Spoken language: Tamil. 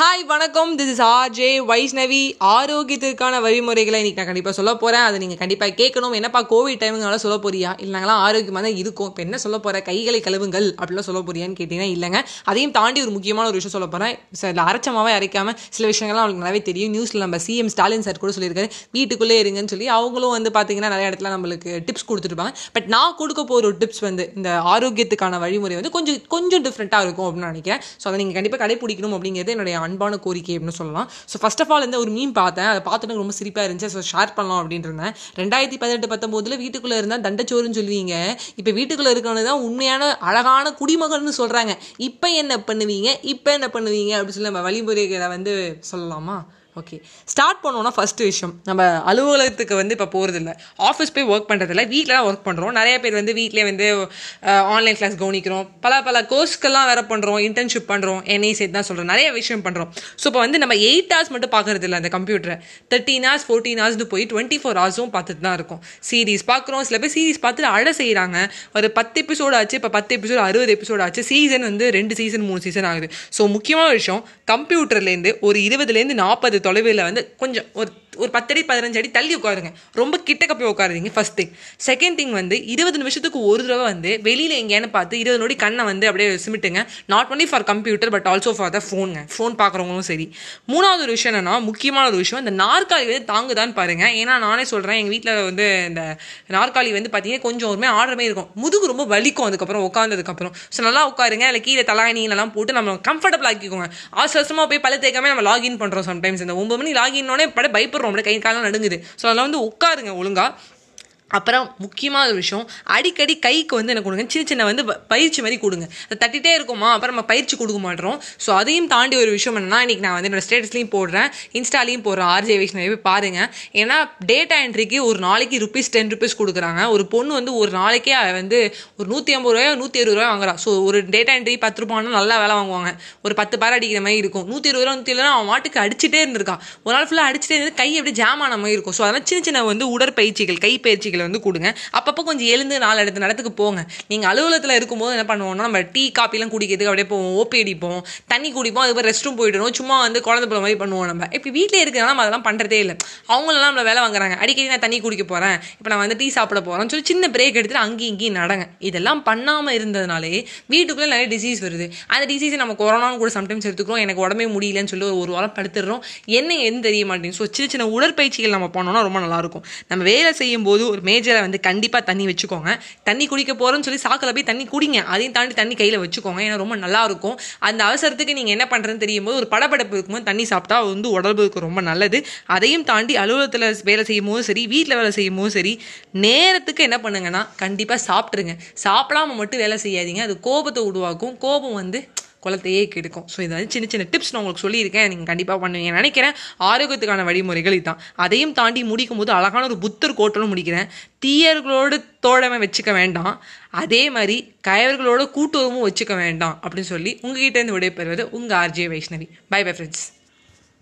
ஹாய் வணக்கம். திஸ் இஸ் ஆர்ஜே வைஷ்ணவி ஆரோக்கியத்திற்கான வழிமுறைகளை இன்னைக்கு நான் கண்டிப்பாக சொல்ல போகிறேன் அதை நீங்கள் கண்டிப்பாக கேட்கணும். என்னப்பா கோவிட் டைம்னால சொல்ல போறியா? இல்லை நாங்களாம் ஆரோக்கியமாக தான் இருக்கும். இப்போ என்ன சொல்ல போகிற கைகளை கழுவுங்கள் அப்படிலாம் சொல்ல போறியான்னு கேட்டிங்கன்னா இல்லைங்க. அதையும் தாண்டி ஒரு முக்கியமான ஒரு விஷயம் சொல்ல போகிறேன் சில அரைச்சமாகவே அரைக்காமல் சில விஷயங்கள்லாம் அவங்களுக்கு நல்லாவே தெரியும். நியூஸில் நம்ம சிஎம் ஸ்டாலின் சார் கூட சொல்லியிருக்காரு. வீட்டுக்குள்ளே இருங்கன்னு சொல்லி அவங்களும் வந்து பார்த்தீங்கன்னா நிறைய இடத்துல நம்மளுக்கு டிப்ஸ் கொடுத்துருப்பாங்க. பட் நான் கொடுக்க போகிற ஒரு டிப்ஸ் வந்து இந்த ஆரோக்கியத்துக்கான வழிமுறை வந்து கொஞ்சம் கொஞ்சம் டிஃப்ரெண்ட்டாக இருக்கும் அப்படின்னு நினைக்கிறேன். ஸோ அதை நீங்கள் கண்டிப்பாக கடைப்பிடிக்கணும் அப்படிங்கிறது என்னுடைய அன்பான கோரிக்கை அப்படின்னு சொல்லலாம். ஸோ ஃபஸ்ட் ஆஃப் ஆல் இந்த ஒரு மீன் பார்த்தேன். அதை பார்த்துட்டு ரொம்ப சிரிப்பாக இருந்துச்சு. ஸோ ஷேர் பண்ணலாம் அப்படின்னு இருந்தேன். ரெண்டாயிரத்தி பதினெட்டு பத்தொம்போதில் வீட்டுக்குள்ளே இருந்தால் தண்டச்சோறுன்னு சொல்லுவீங்க. இப்போ வீட்டுக்குள்ளே இருக்கவனு தான் உண்மையான அழகான குடிமகள்னு சொல்கிறாங்க இப்போ என்ன பண்ணுவீங்க? இப்போ என்ன பண்ணுவீங்க? அப்படின்னு சொல்லி நம்ம வழிமுறைகளை வந்து சொல்லலாமா? ஓகே ஸ்டார்ட் பண்ணோன்னா ஃபஸ்ட்டு விஷயம். நம்ம அலுவலகத்துக்கு வந்து இப்போ போகிறதில்ல ஆஃபீஸ் போய் ஒர்க் பண்ணுறதில்ல வீட்டில் தான் ஒர்க் பண்ணுறோம் நிறைய பேர் வந்து வீட்டிலே வந்து ஆன்லைன் கிளாஸ் கவனிக்கிறோம். பல பல கோர்ஸ்க்கெல்லாம் வேறு பண்ணுறோம் இன்டர்ன்ஷிப் பண்ணுறோம் என்னையும் சேர்த்து தான் சொல்கிறோம் நிறைய விஷயம் பண்ணுறோம் ஸோ இப்போ வந்து நம்ம எயிட் ஹவர்ஸ் மட்டும் பார்க்கறது இல்லை அந்த கம்ப்யூட்டரை தேர்ட்டின் ஹவர்ஸ் ஃபோர்டீன் ஹவர்ஸ்னு போய் டுவெண்ட்டி ஃபோர் ஹவர்ஸும் பார்த்துட்டு தான் இருக்கும். சீரீஸ் பார்க்குறோம். சில பேர் சீரீஸ் பார்த்துட்டு அழ செய்கிறாங்க ஒரு பத்து எபிசோடு ஆச்சு. இப்போ பத்து எபிசோடு அறுபது எபிசோடு ஆச்சு. சீசன் வந்து ரெண்டு சீசன் மூணு சீசன் ஆகுது. ஸோ முக்கியமான விஷயம் கம்ப்யூட்டர்லேருந்து ஒரு இருபதுலேருந்து நாற்பது தொலைவில் வந்து கொஞ்சம் ஒரு ஒரு பத்தடி பதினஞ்சு அடி தள்ளி உட்காருங்க. ரொம்ப கிட்டக்க போய் உட்காருங்க ஃபர்ஸ்ட் திங் செகண்ட் திங் வந்து இருபது நிமிஷத்துக்கு ஒரு தடவை வந்து வெளியில் எங்கேயானு பார்த்து இருபது நொடி கண்ணை வந்து அப்படியே சிமிட்டுங்க. Not only for computer but also for the ஃபோனுங்க phone பார்க்குறவங்களும் சரி. மூணாவது ஒரு விஷயம் என்னன்னா முக்கியமான ஒரு விஷயம் இந்த நாற்காலி வந்து தாங்குதான்னு பாருங்க. ஏன்னா நானே சொல்கிறேன் எங்கள் வீட்டில் வந்து இந்த நாற்காலி வந்து பார்த்தீங்கன்னா கொஞ்சம் ஒருமே ஆடுறமே இருக்கும். முதுகு ரொம்ப வலிக்கும் அதுக்கப்புறம் உட்காந்ததுக்கப்புறம் ஸோ நல்லா உட்காருங்க இல்லை கீழே தலாயினிலாம் போட்டு நம்ம கம்ஃபர்டபுள் ஆக்கிக்கோங்க. அவசரமாக போய் பல தேக்காமல் நம்ம லாகின் பண்ணுறோம் சம்டைம்ஸ் இந்த ஒம்பது மணி லாகின்னோடனே பட பயப்படுறோம். அப்படியே கை காலம் நடுங்குது. ஸோ அதெல்லாம் வந்து உட்காருங்க ஒழுங்கா. அப்புறம் முக்கியமான ஒரு விஷயம் அடிக்கடி கைக்கு வந்து என்ன கொடுங்க சின்ன சின்ன வந்து பயிற்சி மாதிரி கொடுங்க. அதை தட்டிகிட்டே இருக்குமா அப்புறம் நம்ம பயிற்சி கொடுக்க மாட்டோம். ஸோ அதையும் தாண்டி ஒரு விஷயம் என்னன்னா இன்றைக்கி நான் வந்து என்னோட ஸ்டேட்டஸ்லையும் போடுறேன் இன்ஸ்டாலையும் போடுறேன் ஆர்ஜே வைஷ்ணவி போய் பாருங்கள் ஏன்னா டேட்டா என்ட்ரிக்கு ஒரு நாளைக்கு ருபீஸ் டென் ருபீஸ் கொடுக்குறாங்க. ஒரு பொண்ணு வந்து ஒரு நாளைக்கே வந்து ஒரு நூற்றி ஐம்பது ரூபாயோ நூற்றி இருபது ரூபாய் வாங்குறா. ஸோ ஒரு டேட்டா என்ட்ரி பத்து ரூபாய்னா நல்லா வேலை வாங்குவாங்க. ஒரு பத்து பேர் அடிக்கிற மாதிரி இருக்கும். நூற்றி இருபது ரூபா நூற்றி இருபது அவன் மாட்டுக்கு அடிச்சுட்டே இருந்திருக்கான் ஒரு நாள் ஃபுல்லாக அடிச்சுட்டே இருந்து கை எப்படி ஜாம் ஆன மாதிரி இருக்கும். ஸோ அதெல்லாம் சின்ன சின்ன வந்து உடற்பயிற்சிகள் கை பயிற்சிகளை வந்து கொடுங்க. அப்பப்போ கொஞ்சம் எழுந்து நாலு இடத்து நடத்துக்கு போங்க. நீங்கள் அலுவலகத்தில் இருக்கும்போது என்ன பண்ணுவோம்னா நம்ம டீ காப்பிலாம் குடிக்கிறதுக்கு அப்படியே போவோம் ஓப்பி அடிப்போம். தண்ணி குடிப்போம் அதுக்கப்புறம் ரெஸ்ட் ரூம் போயிடணும் சும்மா வந்து குழந்தை பிள்ளை மாதிரி பண்ணுவோம் நம்ம. இப்போ வீட்டில் இருக்கிறனால நம்ம அதெல்லாம் பண்ணுறதே இல்லை. அவங்களெல்லாம் நம்மளை வேலை வாங்குறாங்க. அடிக்கடி நான் தண்ணி குடிக்க போகிறேன் இப்போ நான் வந்து டீ சாப்பிட போகிறேன்னு சொல்லி சின்ன பிரேக் எடுத்துட்டு அங்கேயும் இங்கேயும் நடங்க. இதெல்லாம் பண்ணாமல் இருந்ததுனாலே வீட்டுக்குள்ளே நிறைய டிசீஸ் வருது. அந்த டிசீஸை நம்ம கொரோனாவும் கூட சம்டைம்ஸ் எடுத்துக்கிறோம். எனக்கு உடம்பே முடியலன்னு சொல்லி ஒரு வாரம் படுத்துடுறோம். என்ன எதுவும் தெரிய மாட்டேங்குது. ஸோ சின்ன சின்ன உடற்பயிற்சிகள் நம்ம பண்ணோம்னா ரொம்ப நல்லாயிருக்கும் நம்ம வேலை செய்யும் போது ஒரு மேஜரை வந்து கண்டிப்பாக தண்ணி வச்சுக்கோங்க. தண்ணி குடிக்க போகிறோன்னு சொல்லி சாக்கில் போய் தண்ணி குடிங்க. அதையும் தாண்டி தண்ணி கையில் வச்சுக்கோங்க. ஏன்னா ரொம்ப நல்லாயிருக்கும் அந்த அவசரத்துக்கு நீங்கள் என்ன பண்ணுறதுன்னு தெரியும் போது ஒரு படப்படப்பு இருக்கும்போது தண்ணி சாப்பிட்டா வந்து உடம்புக்கு ரொம்ப நல்லது. அதையும் தாண்டி அலுவலகத்தில் வேலை செய்யும் போதும் சரி வீட்டில் வேலை செய்யும் போதும் சரி நேரத்துக்கு என்ன பண்ணுங்கன்னா கண்டிப்பாக சாப்பிட்ருங்க சாப்பிடாம மட்டும் வேலை செய்யாதீங்க. அது கோபத்தை உருவாக்கும். கோபம் வந்து குளத்தையே கெடுக்கும். ஸோ இது வந்து சின்ன சின்ன டிப்ஸ் நான் உங்களுக்கு சொல்லியிருக்கேன். நீங்கள் கண்டிப்பாக பண்ணுவீங்க நினைக்கிறேன். ஆரோக்கியத்துக்கான வழிமுறைகள் இதுதான். அதையும் தாண்டி முடிக்கும் போது அழகான ஒரு புத்தர் கோட்டலும் முடிக்கிறேன். தீயர்களோடு தோழமை வச்சுக்க வேண்டாம். அதே மாதிரி கயவர்களோட கூட்டுறவும் வச்சுக்க வேண்டாம் அப்படின்னு சொல்லி உங்ககிட்ட இருந்து விடைபெறுவது உங்கள் RJ Vaishnavi. Bye bye friends